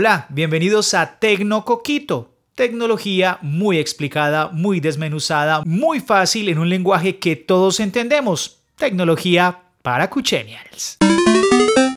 Hola, bienvenidos a Tecnocoquito. Tecnología muy explicada, muy desmenuzada, muy fácil en un lenguaje que todos entendemos. Tecnología para Cuchenials.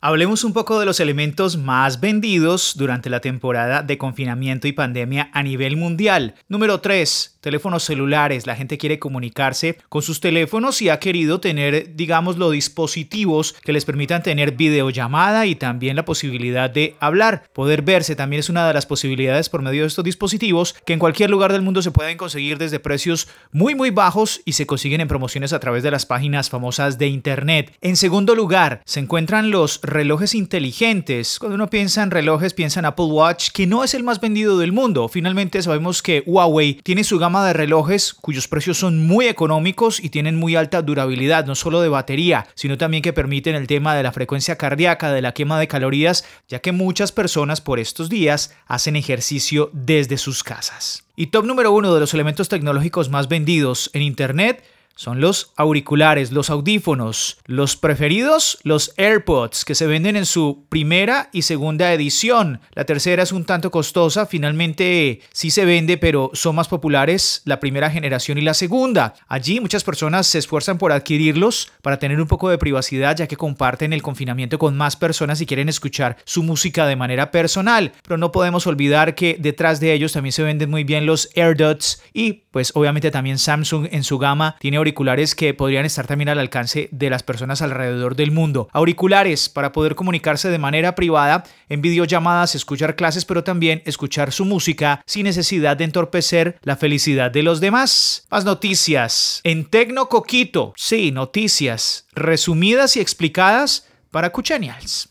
Hablemos un poco de los elementos más vendidos durante la temporada de confinamiento y pandemia a nivel mundial. Número 3 teléfonos celulares, la gente quiere comunicarse con sus teléfonos y ha querido tener, digamos, los dispositivos que les permitan tener videollamada y también la posibilidad de hablar. Poder verse también es una de las posibilidades por medio de estos dispositivos que en cualquier lugar del mundo se pueden conseguir desde precios muy muy bajos y se consiguen en promociones a través de las páginas famosas de internet. En segundo lugar, se encuentran los relojes inteligentes. Cuando uno piensa en relojes, piensa en Apple Watch, que no es el más vendido del mundo. Finalmente sabemos que Huawei tiene su gama de relojes cuyos precios son muy económicos y tienen muy alta durabilidad, no solo de batería, sino también que permiten el tema de la frecuencia cardíaca, de la quema de calorías, ya que muchas personas por estos días hacen ejercicio desde sus casas. Y top número uno de los elementos tecnológicos más vendidos en Internet son los auriculares, los audífonos. Los preferidos, los AirPods, que se venden en su primera y segunda edición. La tercera es un tanto costosa, finalmente sí se vende, pero son más populares la primera generación y la segunda. Allí muchas personas se esfuerzan por adquirirlos para tener un poco de privacidad, ya que comparten el confinamiento con más personas y quieren escuchar su música de manera personal. Pero no podemos olvidar que detrás de ellos también se venden muy bien los AirDots y pues obviamente también Samsung en su gama tiene auriculares que podrían estar también al alcance de las personas alrededor del mundo. Auriculares para poder comunicarse de manera privada, en videollamadas, escuchar clases, pero también escuchar su música sin necesidad de entorpecer la felicidad de los demás. Más noticias. En Tecno Coquito, sí, noticias resumidas y explicadas para Cuchenials.